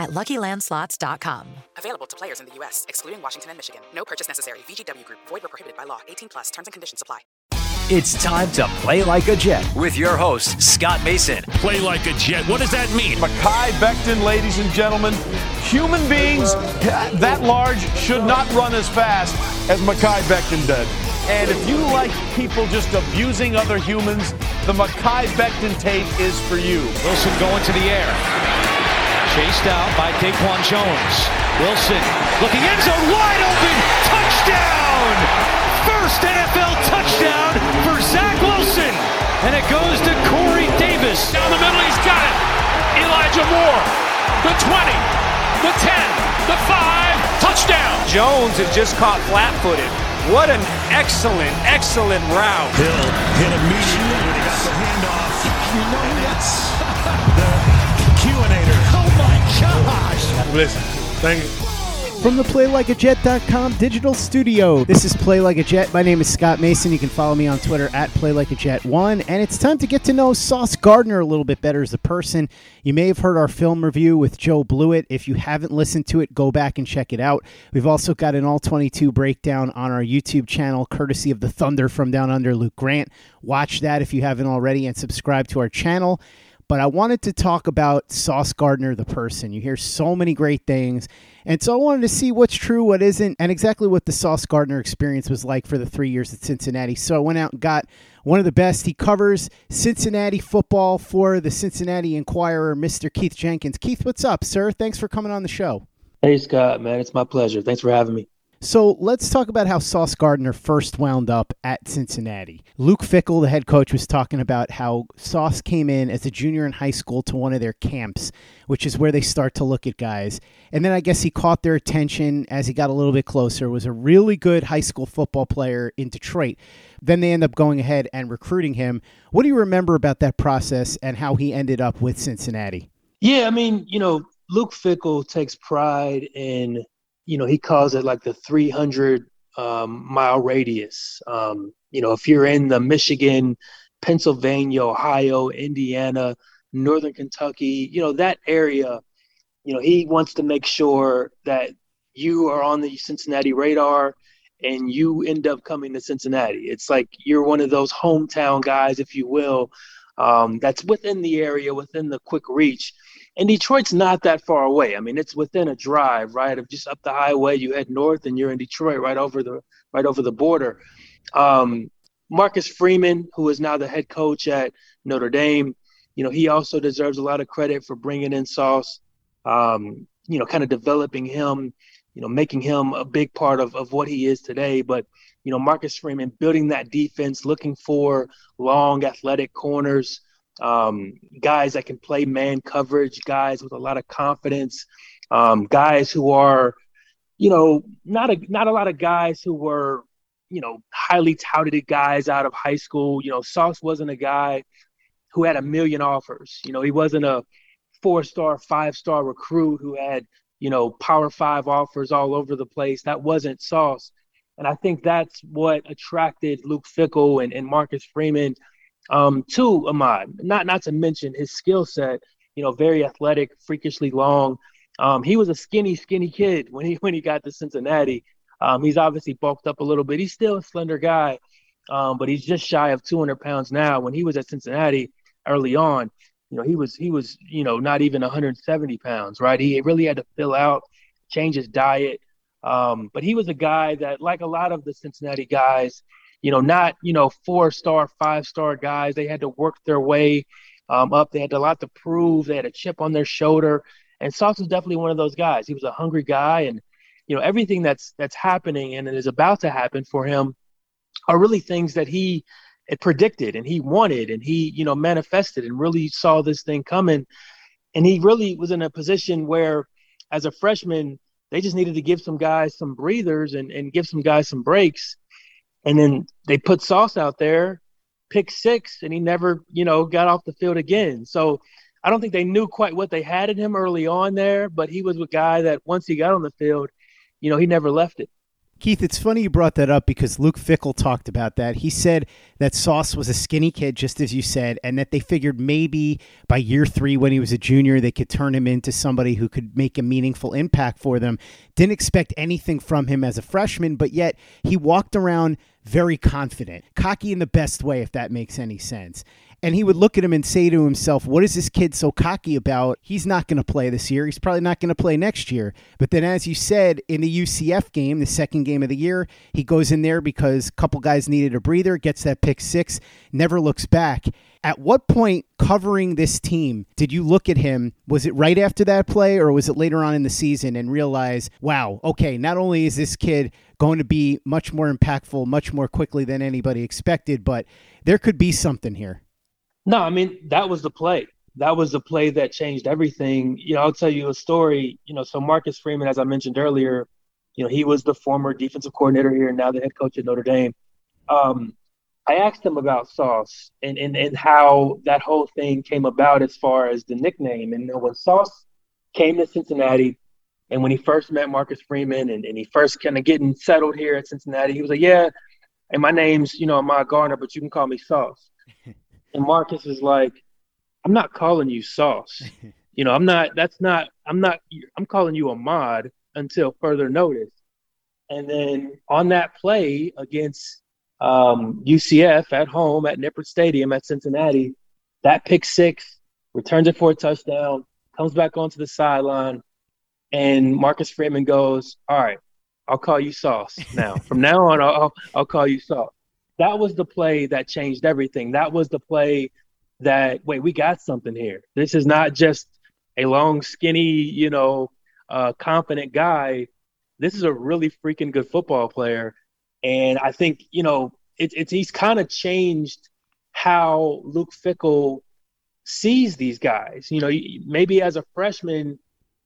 at LuckyLandSlots.com. Available to players in the U.S., excluding Washington and Michigan. No purchase necessary. VGW Group. Void where prohibited by law. 18 plus. Terms and conditions apply. It's time to play like a Jet with your host, Scott Mason. Play like a Jet. What does that mean? Mekhi Becton, ladies and gentlemen. Human beings that large should not run as fast as Mekhi Becton did. And if you like people just abusing other humans, the Mekhi Becton tape is for you. Wilson going to the air. Chased out by Daquan Jones. Wilson looking end zone wide open. Touchdown! First NFL touchdown for Zach Wilson. And it goes to Corey Davis. Down the middle, he's got it. Elijah Moore. The 20, the 10, the 5. Touchdown. Jones had just caught flat footed. What an excellent, excellent route. Hill hit immediately when he got the handoff. You know that's Listen, thank you. From the PlayLikeAJet.com digital studio, this is Play Like a Jet. My name is Scott Mason. You can follow me on Twitter at PlayLikeAJet1. And it's time to get to know Sauce Gardner a little bit better as a person. You may have heard our film review with Joe Blewett. If you haven't listened to it, go back and check it out. We've also got an all 22 breakdown on our YouTube channel, courtesy of the Thunder from Down Under, Luke Grant. Watch that if you haven't already and subscribe to our channel but I wanted to talk about Sauce Gardner, the person. You hear so many great things. And so I wanted to see what's true, what isn't, and exactly what the Sauce Gardner experience was like for the three years at Cincinnati. So I went out and got one of the best. He covers Cincinnati football for the Cincinnati Enquirer, Mr. Keith Jenkins. Keith, what's up, sir? Thanks for coming on the show. Hey, Scott, man. It's my pleasure. Thanks for having me. So let's talk about how Sauce Gardner first wound up at Cincinnati. Luke Fickell, the head coach, was talking about how Sauce came in as a junior in high school to one of their camps, which is where they start to look at guys. And then I guess he caught their attention as he got a little bit closer, was a really good high school football player in Detroit. Then they end up going ahead and recruiting him. What do you remember about that process and how he ended up with Cincinnati? Yeah, I mean, you know, Luke Fickell takes pride in you know, he calls it like the 300 um, mile radius. Um, you know, if you're in the Michigan, Pennsylvania, Ohio, Indiana, Northern Kentucky, you know, that area, you know, he wants to make sure that you are on the Cincinnati radar and you end up coming to Cincinnati. It's like you're one of those hometown guys, if you will, um, that's within the area, within the quick reach. And Detroit's not that far away. I mean, it's within a drive, right? Of just up the highway, you head north, and you're in Detroit, right over the right over the border. Um, Marcus Freeman, who is now the head coach at Notre Dame, you know, he also deserves a lot of credit for bringing in Sauce. Um, you know, kind of developing him, you know, making him a big part of, of what he is today. But, you know, Marcus Freeman building that defense, looking for long athletic corners, um, guys that can play man coverage, guys with a lot of confidence, um, guys who are, you know, not a not a lot of guys who were, you know, highly touted guys out of high school. You know, Sauce wasn't a guy who had a million offers. You know, he wasn't a four star, five star recruit who had, you know, power five offers all over the place. That wasn't Sauce. And I think that's what attracted Luke Fickell and, and Marcus Freeman um, to Ahmad. Not not to mention his skill set. You know, very athletic, freakishly long. Um, he was a skinny, skinny kid when he when he got to Cincinnati. Um, he's obviously bulked up a little bit. He's still a slender guy, um, but he's just shy of 200 pounds now. When he was at Cincinnati early on, you know, he was he was you know not even 170 pounds, right? He really had to fill out, change his diet. Um, but he was a guy that, like a lot of the Cincinnati guys, you know, not you know four star, five star guys. They had to work their way um, up. They had a lot to prove. They had a chip on their shoulder. And Sauce was definitely one of those guys. He was a hungry guy, and you know everything that's that's happening and is about to happen for him are really things that he had predicted and he wanted and he you know manifested and really saw this thing coming. And he really was in a position where, as a freshman, they just needed to give some guys some breathers and, and give some guys some breaks. And then they put Sauce out there, pick six, and he never, you know, got off the field again. So I don't think they knew quite what they had in him early on there, but he was a guy that once he got on the field, you know, he never left it. Keith, it's funny you brought that up because Luke Fickell talked about that. He said that Sauce was a skinny kid, just as you said, and that they figured maybe by year three, when he was a junior, they could turn him into somebody who could make a meaningful impact for them. Didn't expect anything from him as a freshman, but yet he walked around very confident, cocky in the best way, if that makes any sense. And he would look at him and say to himself, What is this kid so cocky about? He's not going to play this year. He's probably not going to play next year. But then, as you said, in the UCF game, the second game of the year, he goes in there because a couple guys needed a breather, gets that pick six, never looks back. At what point covering this team did you look at him? Was it right after that play or was it later on in the season and realize, wow, okay, not only is this kid going to be much more impactful, much more quickly than anybody expected, but there could be something here? No, I mean that was the play. That was the play that changed everything. You know, I'll tell you a story. You know, so Marcus Freeman, as I mentioned earlier, you know, he was the former defensive coordinator here and now the head coach at Notre Dame. Um, I asked him about Sauce and, and, and how that whole thing came about as far as the nickname. And when Sauce came to Cincinnati and when he first met Marcus Freeman and, and he first kind of getting settled here at Cincinnati, he was like, Yeah, and my name's, you know, Ahmad Gardner, but you can call me Sauce. And Marcus is like, I'm not calling you Sauce. you know, I'm not, that's not, I'm not, I'm calling you Ahmad until further notice. And then on that play against um, UCF at home at Nippert Stadium at Cincinnati, that pick six returns it for a touchdown, comes back onto the sideline, and Marcus Freeman goes, "All right, I'll call you Sauce now. From now on, I'll, I'll call you Sauce." that was the play that changed everything. That was the play that wait, we got something here. This is not just a long, skinny, you know, uh, confident guy. This is a really freaking good football player, and I think you know it, it's he's kind of changed how Luke Fickell sees these guys. You know, maybe as a freshman,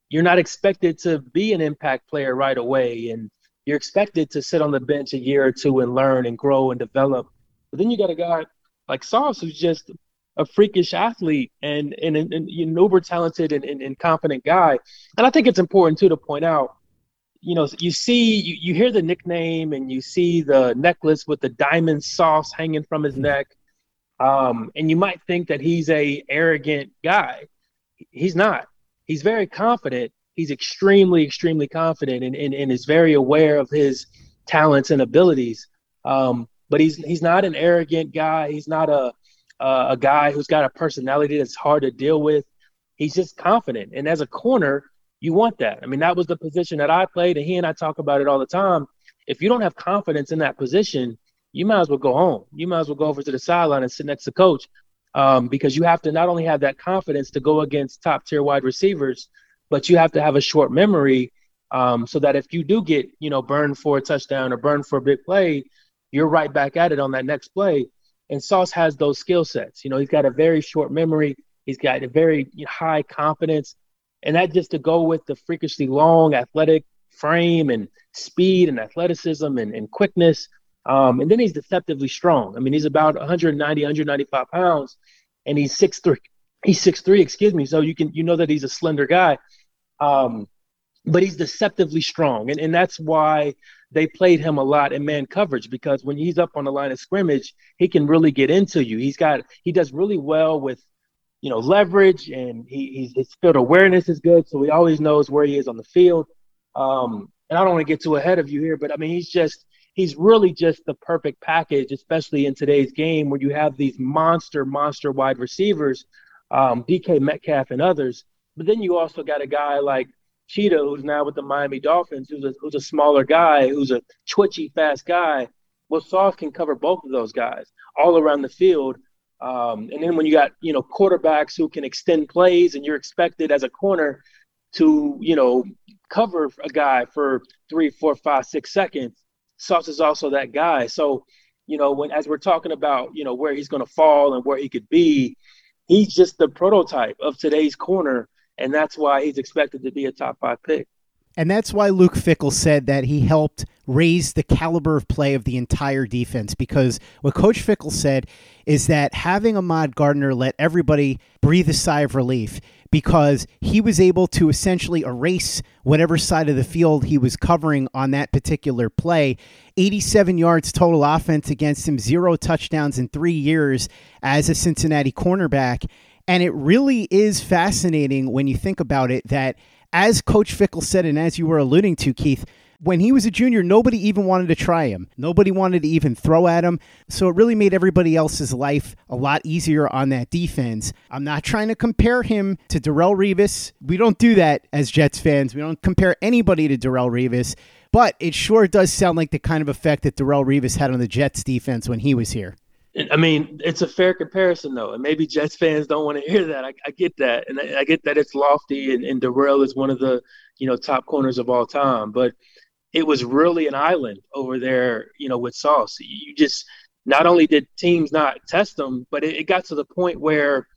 you're not expected to be an impact player right away, and you're expected to sit on the bench a year or two and learn and grow and develop. But then you got a guy like Sauce who's just a freakish athlete and and, and, and an uber talented and, and, and, confident guy. And I think it's important too to point out, you know, you see you, you hear the nickname and you see the necklace with the diamond sauce hanging from his neck. Um, and you might think that he's a arrogant guy. He's not. He's very confident, he's extremely, extremely confident and, and, and is very aware of his talents and abilities. Um, but he's he's not an arrogant guy. He's not a uh, a guy who's got a personality that's hard to deal with. He's just confident. And as a corner, you want that. I mean, that was the position that I played, and he and I talk about it all the time. If you don't have confidence in that position, you might as well go home. You might as well go over to the sideline and sit next to coach um, because you have to not only have that confidence to go against top tier wide receivers, but you have to have a short memory um, so that if you do get you know burned for a touchdown or burned for a big play, you're right back at it on that next play. And Sauce has those skill sets. You know, he's got a very short memory. He's got a very high confidence, and that just to go with the freakishly long athletic frame and speed and athleticism and, and quickness. Um, and then he's deceptively strong. I mean, he's about 190, 195 pounds, and he's six three he's six three, excuse me. So you can you know that he's a slender guy, um, but he's deceptively strong, and and that's why they played him a lot in man coverage because when he's up on the line of scrimmage, he can really get into you. He's got he does really well with you know leverage and he, he's, his field awareness is good, so he always knows where he is on the field. Um, and I don't want to get too ahead of you here, but I mean he's just he's really just the perfect package, especially in today's game where you have these monster monster wide receivers, um, DK Metcalf and others. But then you also got a guy like Cheetah, who's now with the Miami Dolphins, who's a, who's a smaller guy, who's a twitchy, fast guy. Well, Sauce can cover both of those guys all around the field. Um, and then when you got you know quarterbacks who can extend plays, and you're expected as a corner to you know cover a guy for three, four, five, six seconds, Sauce is also that guy. So you know when as we're talking about you know where he's going to fall and where he could be, he's just the prototype of today's corner and that's why he's expected to be a top five pick. And that's why Luke Fickell said that he helped raise the caliber of play of the entire defense because what Coach Fickell said is that having Ahmad Gardner let everybody breathe a sigh of relief because he was able to essentially erase whatever side of the field he was covering on that particular play. 87 yards total offense against him, zero touchdowns in three years as a Cincinnati cornerback. And it really is fascinating when you think about it that, as Coach Fickell said, and as you were alluding to, Keith, when he was a junior, nobody even wanted to try him. Nobody wanted to even throw at him. So it really made everybody else's life a lot easier on that defense. I'm not trying to compare him to Darrelle Revis. We don't do that as Jets fans. We don't compare anybody to Darrelle Revis. But it sure does sound like the kind of effect that Darrelle Revis had on the Jets defense when he was here. I mean, it's a fair comparison, though, and maybe Jets fans don't want to hear that. I, I get that, and I, I, get that it's lofty, and, and Darrelle is one of the you know top corners of all time. But it was really an island over there, you know, with Sauce. You just not only did teams not test them, but it, it got to the point where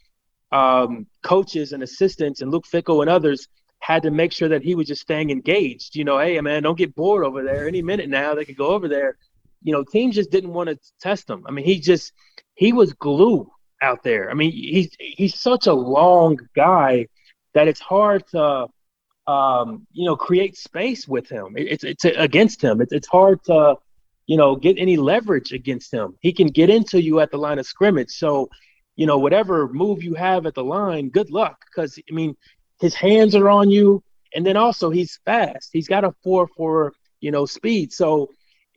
um, coaches and assistants and Luke Fickell and others had to make sure that he was just staying engaged. You know, hey man, don't get bored over there. Any minute now, they could go over there you know, teams just didn't want to test him. I mean, he just he was glue out there. I mean, he's he's such a long guy that it's hard to um, you know create space with him. It's it's against him. It's it's hard to you know get any leverage against him. He can get into you at the line of scrimmage. So you know whatever move you have at the line, good luck because I mean his hands are on you, and then also he's fast. He's got a four four you know speed. So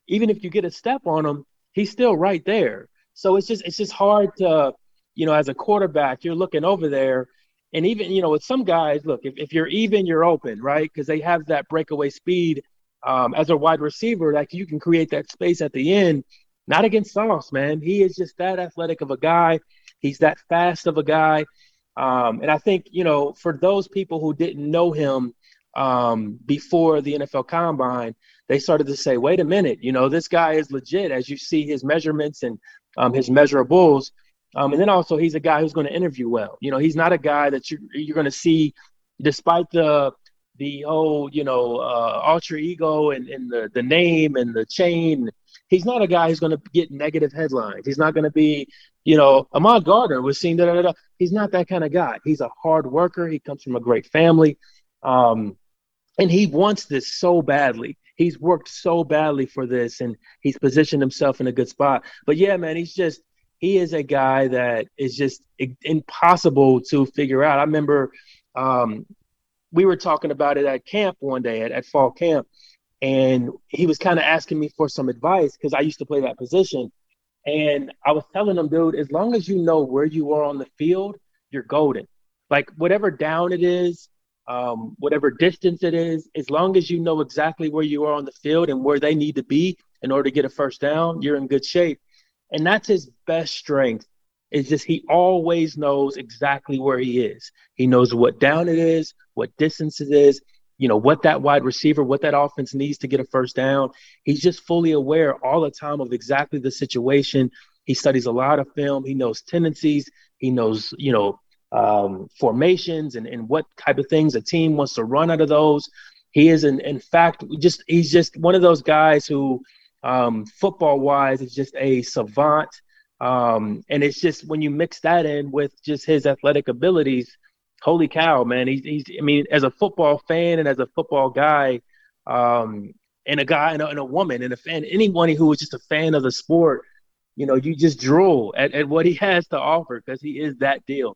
even if you get a step on him, he's still right there. So it's just it's just hard to, you know, as a quarterback, you're looking over there, and even you know with some guys, look, if, if you're even, you're open, right? Because they have that breakaway speed um, as a wide receiver, like you can create that space at the end. Not against Sauce, man. He is just that athletic of a guy. He's that fast of a guy. Um, and I think, you know, for those people who didn't know him um, before the NFL Combine, they started to say, wait a minute, you know, this guy is legit as you see his measurements and um, his measurables. Um, and then also, he's a guy who's going to interview well. You know, he's not a guy that you, you're going to see, despite the the whole, you know, uh, alter ego and, and the, the name and the chain. He's not a guy who's going to get negative headlines. He's not going to be, you know, Ahmad Gardner was seen. Da, da, da. He's not that kind of guy. He's a hard worker. He comes from a great family. Um, and he wants this so badly he's worked so badly for this and he's positioned himself in a good spot. But yeah, man, he's just he is a guy that is just impossible to figure out. I remember um, we were talking about it at camp one day at, at fall camp, and he was kind of asking me for some advice because I used to play that position. And I was telling him, dude, as long as you know where you are on the field, you're golden. Like whatever down it is, um, whatever distance it is, as long as you know exactly where you are on the field and where they need to be in order to get a first down, you're in good shape. And that's his best strength. Is just he always knows exactly where he is. He knows what down it is, what distance it is, you know, what that wide receiver, what that offense needs to get a first down. He's just fully aware all the time of exactly the situation. He studies a lot of film. He knows tendencies. He knows, you know, um, formations and, and what type of things a team wants to run out of those. He is, in, in fact, just he's just one of those guys who, um, football wise, is just a savant. Um, and it's just when you mix that in with just his athletic abilities, holy cow, man! He's, he's I mean, as a football fan and as a football guy, um, and a guy and a, and a woman and a fan, anyone who was just a fan of the sport, you know, you just drool at, at what he has to offer because he is that deal.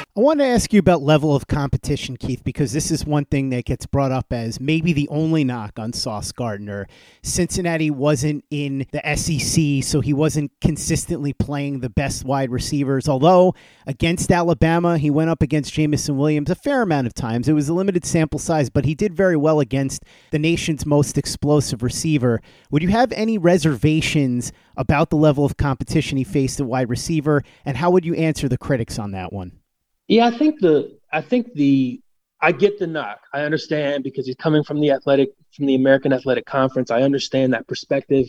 I want to ask you about level of competition, Keith, because this is one thing that gets brought up as maybe the only knock on Sauce Gardner. Cincinnati wasn't in the SEC, so he wasn't consistently playing the best wide receivers. Although against Alabama, he went up against Jameson Williams a fair amount of times. It was a limited sample size, but he did very well against the nation's most explosive receiver. Would you have any reservations about the level of competition he faced at wide receiver, and how would you answer the critics on that one? Yeah, I think the I think the I get the knock. I understand because he's coming from the athletic from the American Athletic Conference. I understand that perspective.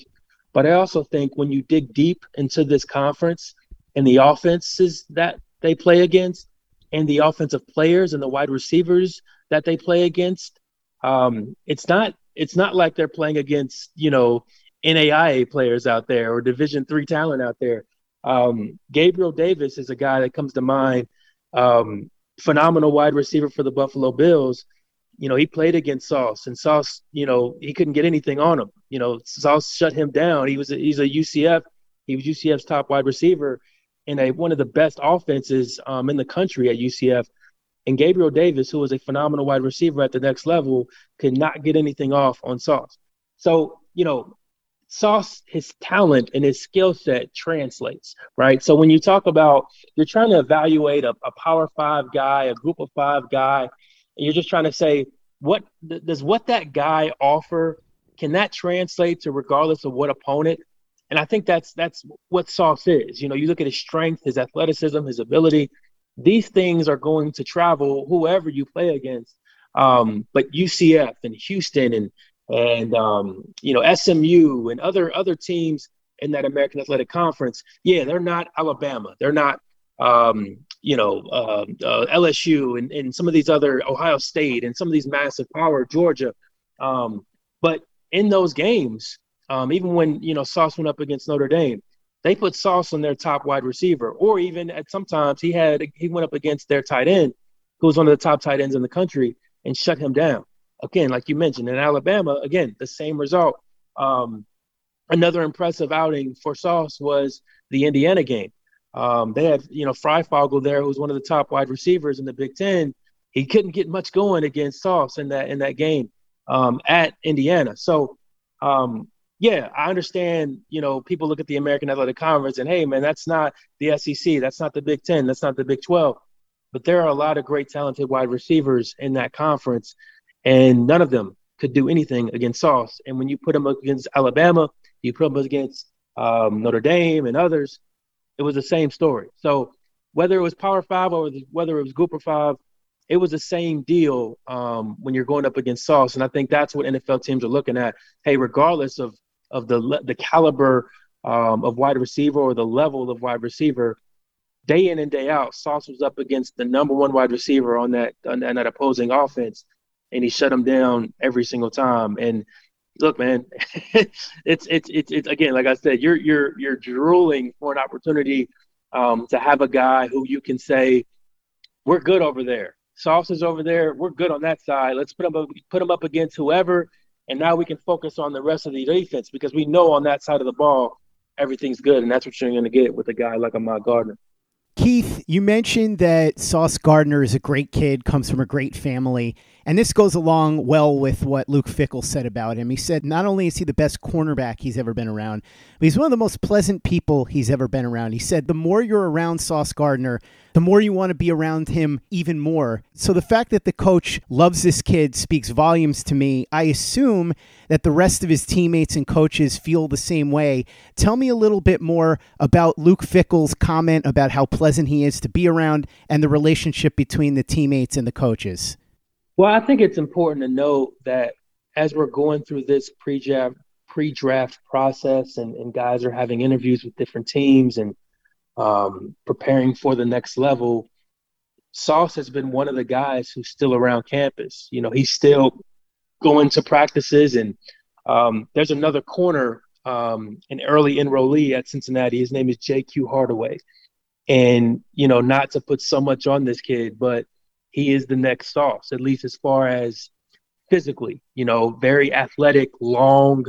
But I also think when you dig deep into this conference and the offenses that they play against and the offensive players and the wide receivers that they play against, um, it's not it's not like they're playing against, you know, NAIA players out there or Division three talent out there. Um, Gabriel Davis is a guy that comes to mind um, phenomenal wide receiver for the Buffalo Bills. You know, he played against Sauce, and Sauce, you know, he couldn't get anything on him. You know, Sauce shut him down. He was a, he's a UCF. He was UCF's top wide receiver, and a one of the best offenses um, in the country at UCF. And Gabriel Davis, who was a phenomenal wide receiver at the next level, could not get anything off on Sauce. So, you know, Sauce, his talent and his skill set translates, right? So when you talk about you're trying to evaluate a, a power five guy, a group of five guy, and you're just trying to say, what does what that guy offer? Can that translate to regardless of what opponent? And I think that's that's what Sauce is. You know, you look at his strength, his athleticism, his ability. These things are going to travel whoever you play against. Um, but UCF and Houston and and um, you know SMU and other other teams in that American Athletic Conference. Yeah, they're not Alabama. They're not um, you know uh, uh, LSU and, and some of these other Ohio State and some of these massive power Georgia. Um, but in those games, um, even when you know Sauce went up against Notre Dame, they put Sauce on their top wide receiver, or even at sometimes he had he went up against their tight end, who was one of the top tight ends in the country, and shut him down again, like you mentioned, in Alabama, again, the same result. Um, another impressive outing for Sauce was the Indiana game. Um, they had, you know, Fryfogle there, who was one of the top wide receivers in the Big Ten. He couldn't get much going against Sauce in that in that game um, at Indiana. So, um, yeah, I understand. You know, people look at the American Athletic Conference and, hey, man, that's not the SEC, that's not the Big Ten, that's not the Big Twelve. but there are a lot of great talented wide receivers in that conference, and none of them could do anything against Sauce. And when you put them against Alabama, you put them against um, Notre Dame and others, it was the same story. So whether it was Power Five or whether it was Group of Five, it was the same deal um, when you're going up against Sauce. And I think that's what NFL teams are looking at. Hey, regardless of of the the caliber um, of wide receiver or the level of wide receiver, day in and day out, Sauce was up against the number one wide receiver on that on that opposing offense, and he shut him down every single time. And look, man, it's, it's it's it's again, like I said, you're you're you're drooling for an opportunity um, to have a guy who you can say, we're good over there. Sauce is over there. We're good on that side. Let's put him up, put him up against whoever, and now we can focus on the rest of the defense because we know on that side of the ball everything's good, and that's what you're going to get with a guy like Ahmad Gardner. Keith, you mentioned that Sauce Gardner is a great kid, comes from a great family. And this goes along well with what Luke Fickell said about him. He said not only is he the best cornerback he's ever been around, but he's one of the most pleasant people he's ever been around. He said the more you're around Sauce Gardner, the more you want to be around him even more. So the fact that the coach loves this kid speaks volumes to me. I assume that the rest of his teammates and coaches feel the same way. Tell me a little bit more about Luke Fickell's comment about how pleasant he is to be around and the relationship between the teammates and the coaches. Well, I think it's important to note that as we're going through this pre-draft pre-draft process and, and guys are having interviews with different teams and um, preparing for the next level, Sauce has been one of the guys who's still around campus. You know, he's still going to practices, and um, there's another corner, um, an early enrollee at Cincinnati. His name is J.Q. Hardaway, and you know, not to put so much on this kid, but he is the next Sauce, at least as far as physically. You know, very athletic, long,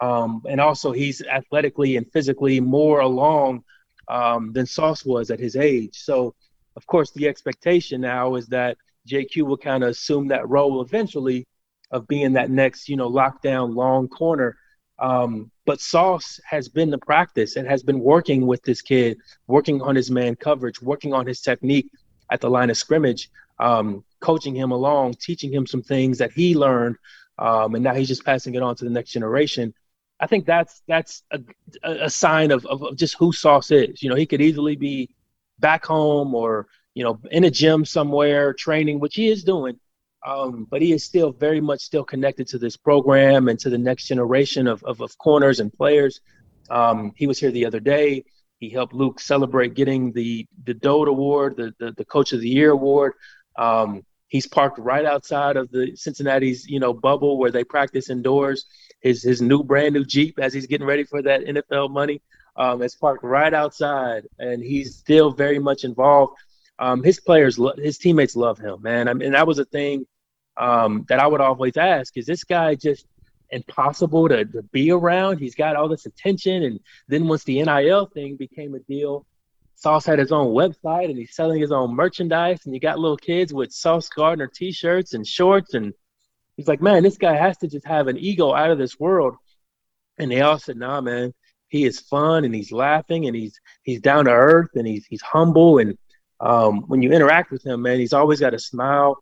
um, and also he's athletically and physically more along um, than Sauce was at his age. So, of course, the expectation now is that JQ will kind of assume that role eventually of being that next, you know, lockdown long corner. Um, but Sauce has been the practice and has been working with this kid, working on his man coverage, working on his technique at the line of scrimmage um, coaching him along, teaching him some things that he learned, um, and now he's just passing it on to the next generation. I think that's that's a, a sign of, of just who Sauce is. You know, he could easily be back home or you know in a gym somewhere training, which he is doing, um, but he is still very much still connected to this program and to the next generation of of, of corners and players. Um, he was here the other day. He helped Luke celebrate getting the the Dodd Award, the, the the Coach of the Year award. Um, he's parked right outside of the Cincinnati's, you know, bubble where they practice indoors. His his new brand new Jeep as he's getting ready for that NFL money um, parked right outside, and he's still very much involved. Um, his players, lo- his teammates love him, man. I mean, that was a thing um, that I would always ask: Is this guy just impossible to, to be around? He's got all this attention, and then once the NIL thing became a deal, Sauce had his own website and he's selling his own merchandise. And you got little kids with Sauce Gardner t shirts and shorts. And he's like, man, this guy has to just have an ego out of this world. And they all said, nah, man, he is fun and he's laughing and he's he's down to earth and he's he's humble. And um, when you interact with him, man, he's always got a smile.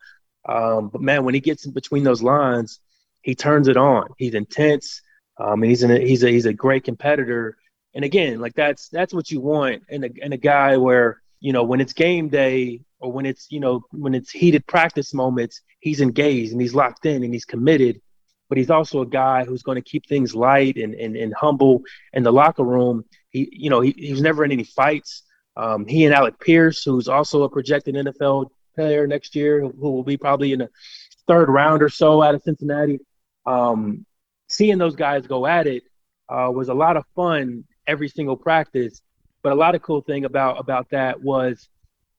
Um, but man, when he gets in between those lines, he turns it on. He's intense. Um, and he's a, he's a he's a great competitor and again, like that's that's what you want in a in a guy where you know when it's game day or when it's you know when it's heated practice moments, he's engaged and he's locked in and he's committed. But he's also a guy who's going to keep things light and, and, and humble in the locker room. He you know he, he was never in any fights. Um, he and Alec Pierce, who's also a projected NFL player next year, who, will be probably in the third round or so out of Cincinnati. Um, seeing those guys go at it uh, was a lot of fun every single practice. But a lot of cool thing about about that was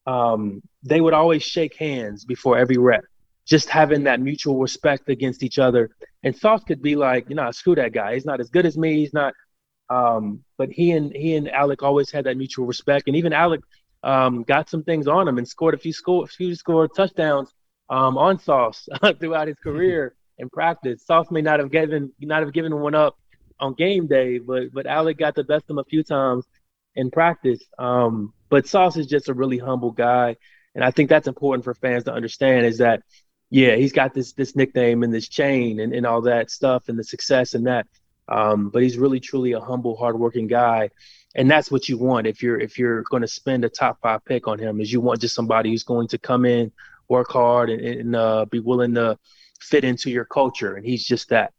um, they would always shake hands before every rep, just having that mutual respect against each other. And Sauce could be like, you know, screw that guy. He's not as good as me. He's not. Um, but he and he and Alec always had that mutual respect. And even Alec um, got some things on him and scored a few score a few scored touchdowns um, on Sauce throughout his career in practice. Sauce may not have given not have given one up on game day, but but Alec got the best of him a few times in practice. Um, but Sauce is just a really humble guy, And I think that's important for fans to understand is that, yeah, he's got this this nickname and this chain and, and all that stuff and the success and that. Um, but he's really truly a humble, hardworking guy. And that's what you want if you're if you're going to spend a top five pick on him is you want just somebody who's going to come in, work hard, and, and uh, be willing to fit into your culture. And he's just that.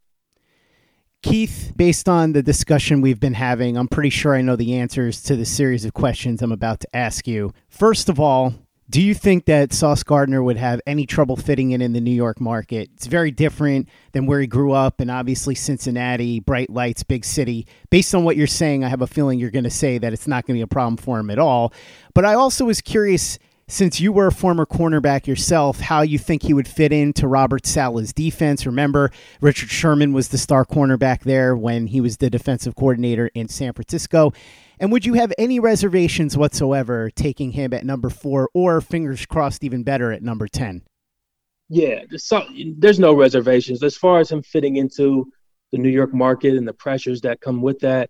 Keith, based on the discussion we've been having, I'm pretty sure I know the answers to the series of questions I'm about to ask you. First of all, do you think that Sauce Gardner would have any trouble fitting in in the New York market? It's very different than where he grew up, and obviously Cincinnati, bright lights, big city. Based on what you're saying, I have a feeling you're going to say that it's not going to be a problem for him at all. But I also was curious since you were a former cornerback yourself, how you think he would fit into Robert Saleh's defense. Remember, Richard Sherman was the star cornerback there when he was the defensive coordinator in San Francisco. And would you have any reservations whatsoever taking him at number four, or fingers crossed, even better at number 10? Yeah, there's no reservations. As far as him fitting into the New York market and the pressures that come with that,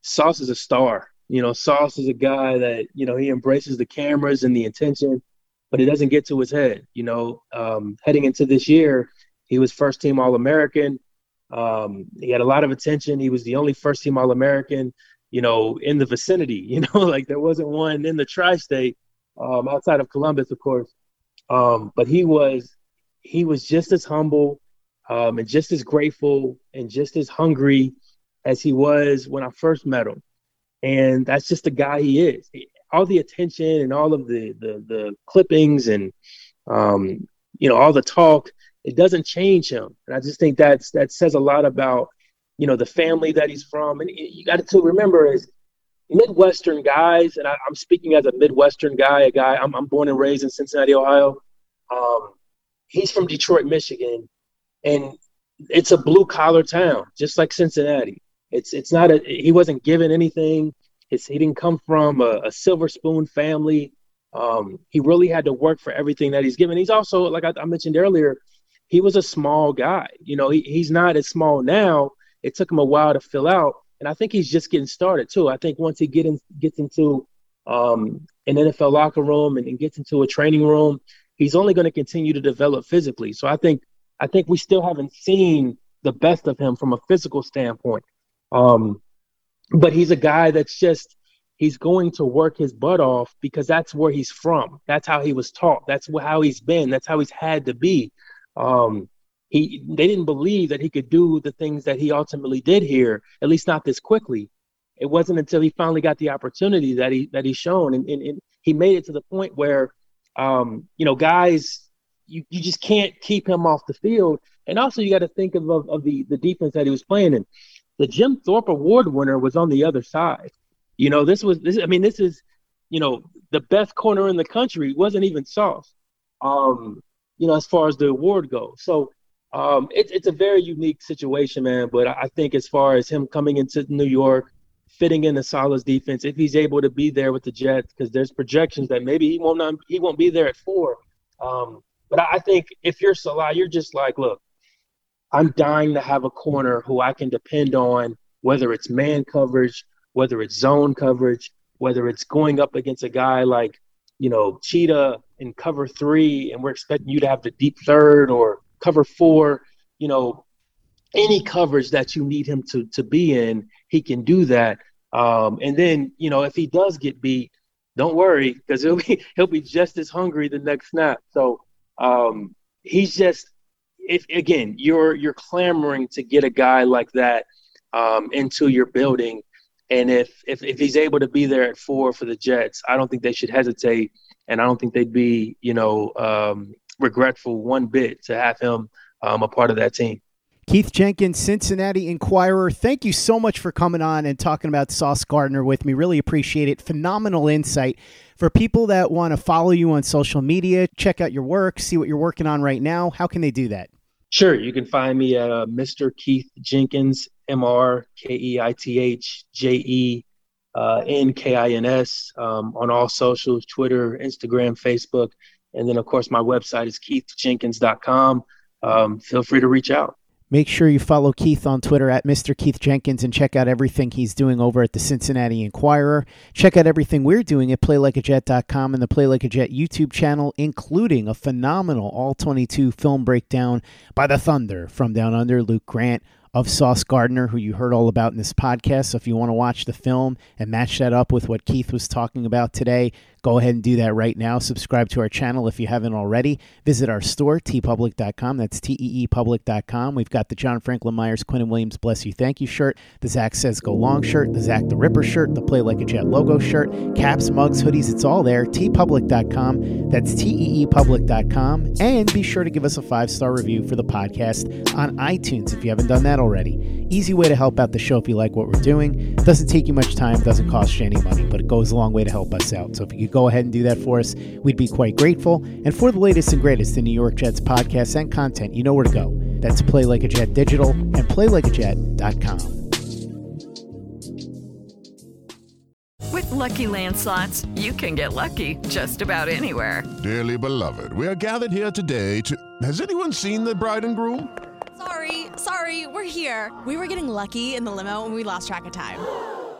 Sauce is a star. You know, Sauce is a guy that you know he embraces the cameras and the attention, but it doesn't get to his head. You know, um, heading into this year, he was first team All American. Um, he had a lot of attention. He was the only first team All American, you know, in the vicinity. You know, like there wasn't one in the tri-state um, outside of Columbus, of course. Um, but he was he was just as humble um, and just as grateful and just as hungry as he was when I first met him and that's just the guy he is. All the attention and all of the the, the clippings and um, you know all the talk, it doesn't change him. And I just think that's that says a lot about you know the family that he's from. And you got to remember is Midwestern guys, and I, am speaking as a Midwestern guy, a guy I'm, I'm born and raised in Cincinnati, Ohio. Um, he's from Detroit, Michigan, and it's a blue collar town, just like Cincinnati. It's it's not a he wasn't given anything. It's, he didn't come from a, a silver spoon family. Um, he really had to work for everything that he's given. He's also, like I, I mentioned earlier, he was a small guy. You know, he, he's not as small now. It took him a while to fill out, and I think he's just getting started too. I think once he get in, gets into um, an NFL locker room and, and gets into a training room, he's only going to continue to develop physically. So I think I think we still haven't seen the best of him from a physical standpoint. Um, but he's a guy that's just he's going to work his butt off because that's where he's from. That's how he was taught. That's how he's been. That's how he's had to be. Um, he they didn't believe that he could do the things that he ultimately did here, at least not this quickly. It wasn't until he finally got the opportunity that he that he's shown, and, and, and he made it to the point where, um, you know, guys, you, you just can't keep him off the field. And also, you got to think of, of, of the the defense that he was playing in the Jim Thorpe Award winner was on the other side. You know, this was this. I mean, this is, you know, the best corner in the country wasn't even Sauce. Um, you know, as far as the award goes. So um, it's it's a very unique situation, man. But I think as far as him coming into New York, fitting in the Saleh's defense, if he's able to be there with the Jets, because there's projections that maybe he won't not, he won't be there at four. Um, but I think if you're Salah, you're just like, look, I'm dying to have a corner who I can depend on, whether it's man coverage, whether it's zone coverage, whether it's going up against a guy like, you know, Cheetah in cover three, and we're expecting you to have the deep third or cover four, you know, any coverage that you need him to to be in, he can do that. Um, and then, you know, if he does get beat, don't worry because he'll be he'll be just as hungry the next snap. So um, he's just if again you're you're clamoring to get a guy like that um, into your building, and if, if if he's able to be there at four for the Jets, I don't think they should hesitate, and I don't think they'd be you know um, regretful one bit to have him um, a part of that team. Keith Jenkins, Cincinnati Enquirer, thank you so much for coming on and talking about Sauce Gardner with me. Really appreciate it. Phenomenal insight. For people that want to follow you on social media, check out your work, see what you're working on right now, how can they do that? Sure, you can find me at uh, Mr. Keith Jenkins, M R K E I T H J E uh, N K I N S, um, on all socials Twitter, Instagram, Facebook. And then, of course, my website is keithjenkins.com. Um, feel free to reach out. Make sure you follow Keith on Twitter at Mr. Keith Jenkins and check out everything he's doing over at the Cincinnati Enquirer. Check out everything we're doing at PlayLikeAJet.com and the Play Like a Jet YouTube channel, including a phenomenal All 22 film breakdown by the Thunder from Down Under, Luke Grant of Sauce Gardner, who you heard all about in this podcast. So if you want to watch the film and match that up with what Keith was talking about today, go ahead and do that right now. Subscribe to our channel if you haven't already. Visit our store, teepublic.com. That's T-E-E-public.com. We've got the John Franklin Myers, Quinnen Williams, Bless You, Thank You shirt, the Zach Says Go Long shirt, the Zach the Ripper shirt, the Play Like a Jet logo shirt, caps, mugs, hoodies. It's all there. teepublic.com. That's T-E-E-public.com. And be sure to give us a five-star review for the podcast on iTunes if you haven't done that already. Easy way to help out the show if you like what we're doing. Doesn't take you much time, doesn't cost you any money, but it goes a long way to help us out. So if you could go ahead and do that for us, we'd be quite grateful. And for the latest and greatest in New York Jets podcasts and content, you know where to go. That's Play Like a Jet Digital and PlayLikeAJet.com. With Lucky Land slots, you can get lucky just about anywhere. Dearly beloved, we are gathered here today to. Has anyone seen the bride and groom? Sorry, sorry, we're here. We were getting lucky in the limo and we lost track of time.